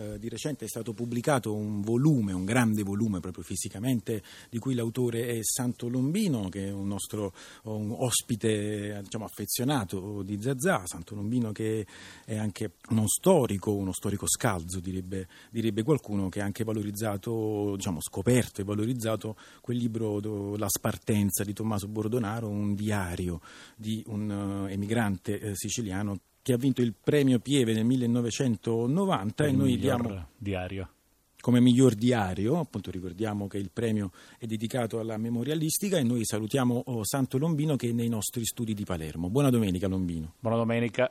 eh, di recente è stato pubblicato un volume, un grande volume proprio fisicamente, di cui l'autore è Santo Lombino, che è un nostro un ospite diciamo, affezionato di Zazà, Santo Lombino che è anche uno storico, uno storico scalzo direbbe, direbbe qualcuno, che ha anche valorizzato, diciamo, scoperto e valorizzato quel libro La Spartenza di Tommaso Bordonaro, un diario di un uh, emigrante uh, siciliano che ha vinto il premio Pieve nel 1990 il e noi diamo diario come miglior diario, appunto ricordiamo che il premio è dedicato alla memorialistica e noi salutiamo oh, Santo Lombino che è nei nostri studi di Palermo. Buona domenica Lombino. Buona domenica.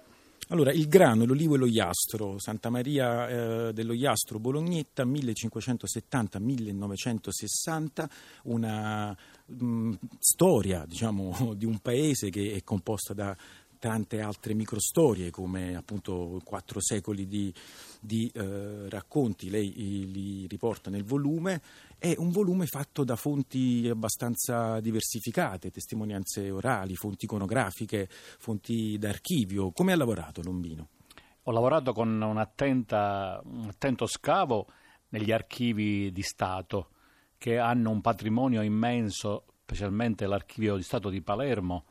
Allora, il grano, l'olivo e lo iastro, Santa Maria eh, dello Iastro Bolognetta, 1570-1960, una mh, mm, storia diciamo, di un paese che è composta da tante altre microstorie come appunto quattro secoli di, di eh, racconti, lei li riporta nel volume, è un volume fatto da fonti abbastanza diversificate, testimonianze orali, fonti iconografiche, fonti d'archivio. Come ha lavorato Lombino? Ho lavorato con un, un attento scavo negli archivi di Stato che hanno un patrimonio immenso, specialmente l'archivio di Stato di Palermo,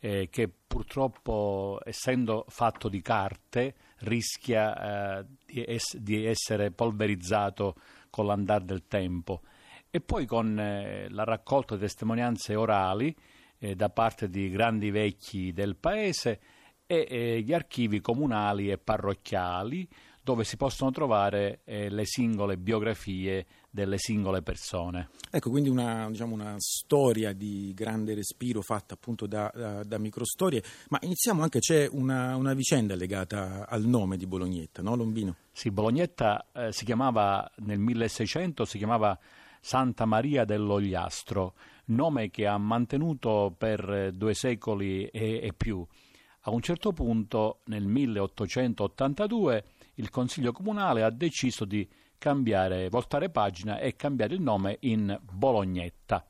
eh, che purtroppo, essendo fatto di carte, rischia eh, di, es- di, essere polverizzato con l'andare del tempo. E poi con eh, la raccolta di testimonianze orali eh, da parte di grandi vecchi del paese e eh, gli archivi comunali e parrocchiali dove si possono trovare eh, le singole biografie delle singole persone. Ecco, quindi una, diciamo, una storia di grande respiro fatta appunto da, da, da microstorie, ma iniziamo anche, c'è una, una, vicenda legata al nome di Bolognetta, no Lombino? Sì, Bolognetta eh, si chiamava nel 1600, si chiamava Santa Maria dell'Ogliastro, nome che ha mantenuto per due secoli e, e più. A un certo punto, nel 1882, il Consiglio Comunale ha deciso di cambiare, voltare pagina e cambiare il nome in Bolognetta.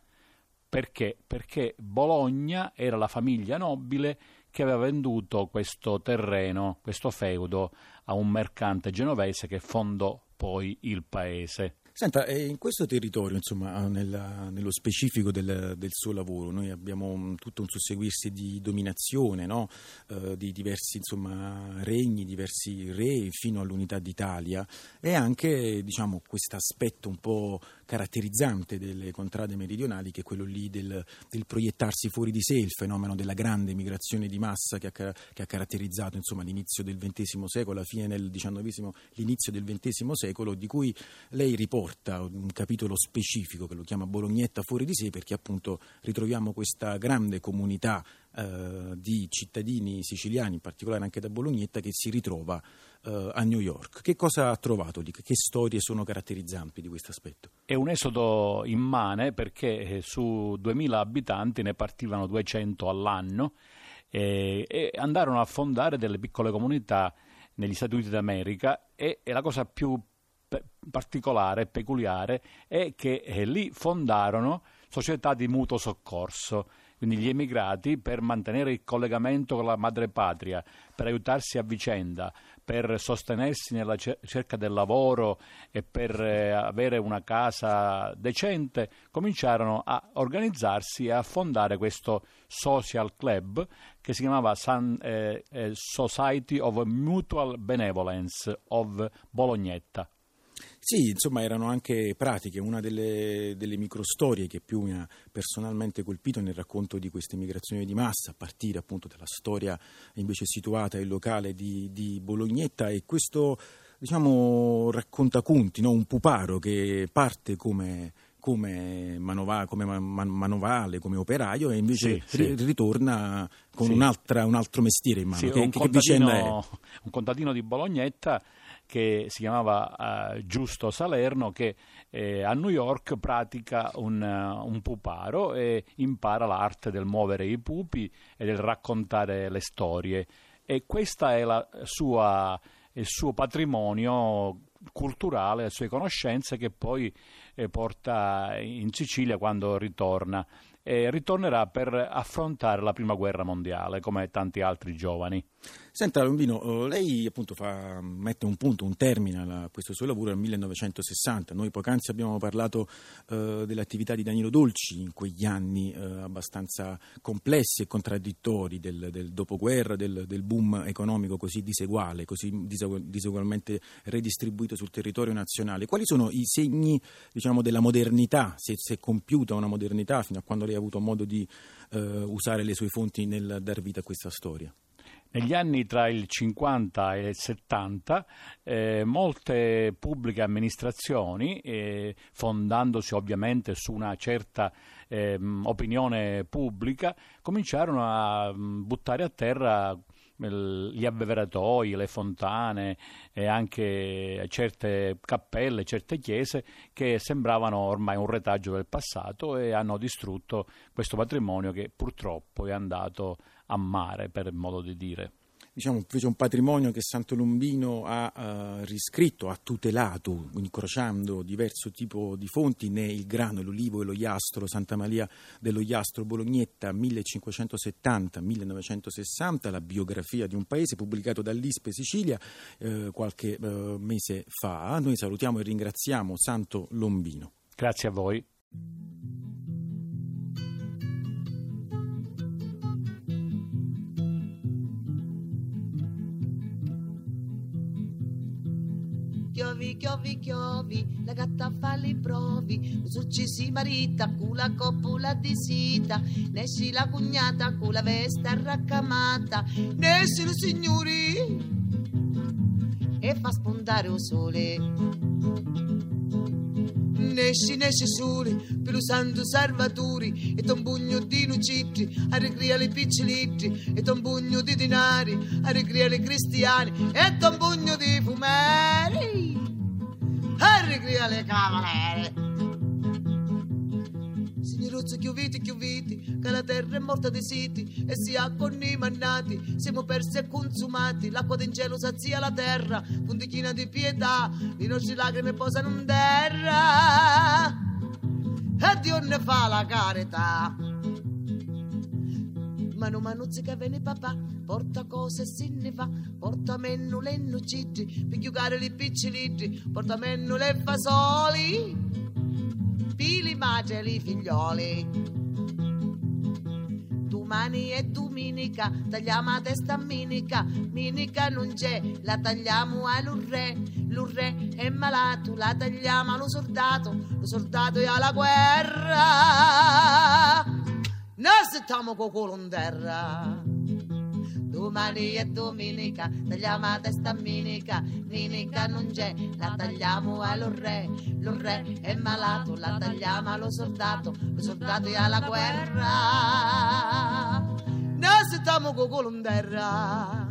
Perché? Perché Bologna era la famiglia nobile che aveva venduto questo terreno, questo feudo, a un mercante genovese che fondò poi il paese. Senta, in questo territorio, insomma, nella, nello specifico del, del, suo lavoro, noi abbiamo tutto un susseguirsi di dominazione, no? eh, di diversi insomma, regni, diversi re fino all'unità d'Italia e anche diciamo, questo aspetto un po' caratterizzante delle contrade meridionali che è quello lì del, del proiettarsi fuori di sé, il fenomeno della grande migrazione di massa che ha, che ha caratterizzato insomma, l'inizio del XX secolo, la fine del XIX, l'inizio del XX secolo, di cui lei riporta porta un capitolo specifico che lo chiama Bolognetta fuori di sé perché appunto ritroviamo questa grande comunità eh, di cittadini siciliani, in particolare anche da Bolognetta, che si ritrova eh, a New York. Che cosa ha trovato lì? Che storie sono caratterizzanti di questo aspetto? È un esodo immane perché eh, su 2000 abitanti ne partivano 200 all'anno e, e andarono a fondare delle piccole comunità negli Stati Uniti d'America e, e la cosa più particolare, peculiare, è che eh, lì fondarono società di mutuo soccorso. Quindi gli emigrati, per mantenere il collegamento con la madrepatria, per aiutarsi a vicenda, per sostenersi nella cerca del lavoro e per eh, avere una casa decente, cominciarono a organizzarsi e a fondare questo social club che si chiamava San, eh, eh Society of Mutual Benevolence of Bolognetta. Sì, insomma erano anche pratiche, una delle, delle microstorie che più mi ha personalmente colpito nel racconto di queste migrazioni di massa, a partire appunto dalla storia invece situata e locale di, di Bolognetta e questo diciamo raccontaconti, no? un puparo che parte come come, manova, come man, manovale, come operaio e invece sì, ri, sì. ritorna con sì. un altro mestiere in mano. Che, un, che contadino, un contadino di Bolognetta che si chiamava uh, Giusto Salerno che eh, a New York pratica un, uh, un, puparo e impara l'arte del muovere i pupi e del raccontare le storie e questo è sua, il suo patrimonio culturale, le sue conoscenze che poi eh, porta in Sicilia quando ritorna e ritornerà per affrontare la prima guerra mondiale come tanti altri giovani. Senta Lombino, eh, lei appunto fa, mette un punto, un termine a questo suo lavoro nel 1960. Noi poc'anzi abbiamo parlato eh, delle attività di Danilo Dolci in quegli anni eh, abbastanza complessi e contraddittori del, del dopoguerra, del, del, boom economico così diseguale, così disegualmente redistribuito sul territorio nazionale. Quali sono i segni diciamo, della modernità, se, se compiuta una modernità fino a quando lei ha avuto modo di eh, usare le sue fonti nel dar vita a questa storia? Negli anni tra il 50 e il 70 eh, molte pubbliche amministrazioni, eh, fondandosi ovviamente su una certa eh, opinione pubblica, cominciarono a mm, buttare a terra gli abbeveratoi, le fontane e anche certe cappelle, certe chiese che sembravano ormai un retaggio del passato e hanno distrutto questo patrimonio che purtroppo è andato a mare, per modo di dire diciamo, invece un patrimonio che Santo Lombino ha uh, riscritto, ha tutelato, incrociando diverso tipo di fonti, né il grano, l'olivo e lo iastro, Santa Maria dello Iastro Bolognetta 1570-1960, la biografia di un paese pubblicato dall'Ispe Sicilia eh, qualche eh, mese fa. Noi salutiamo e ringraziamo Santo Lombino. Grazie a voi. Chiovi, chiovi, chiovi, la gatta fa le provi, succi si marita, con la coppola di sita, nesci la cugnata, con la veste raccamata, nesci i signori, e fa spuntare il sole. Nesci, nesci soli, per lo santo salvaturi, e un pugno di nuciti, a ricreare i piccolitti, e un pugno di dinari, a ricreare i cristiani, e un pugno di fumeri, a ricreare le cavaliere. Signoruzzo, chiuviti, chiuviti, che la terra è morta di siti e si ha con i mannati, siamo persi e consumati, l'acqua del cielo sazia la terra, puntichina di pietà, le nostre lacrime posano in terra e Dio ne fa la carità. Mano manuzzi che venne papà, porta cose e se ne fa, porta menno le nuciti, per chiugare i piccolitti, porta menno le fasoli fili maceri figlioli. Domani è domenica, tagliamo a testa minica, minica non c'è, la tagliamo all'urre, l'urre è malato, la tagliamo allo soldato, lo soldato è alla guerra. Stiamo con culo in terra domani è domenica, tagliamo a testa minica, minica non c'è, la tagliamo all'orre, l'orre è malato, la tagliamo allo soldato, lo soldato è alla guerra. Noi stiamo con colonderra.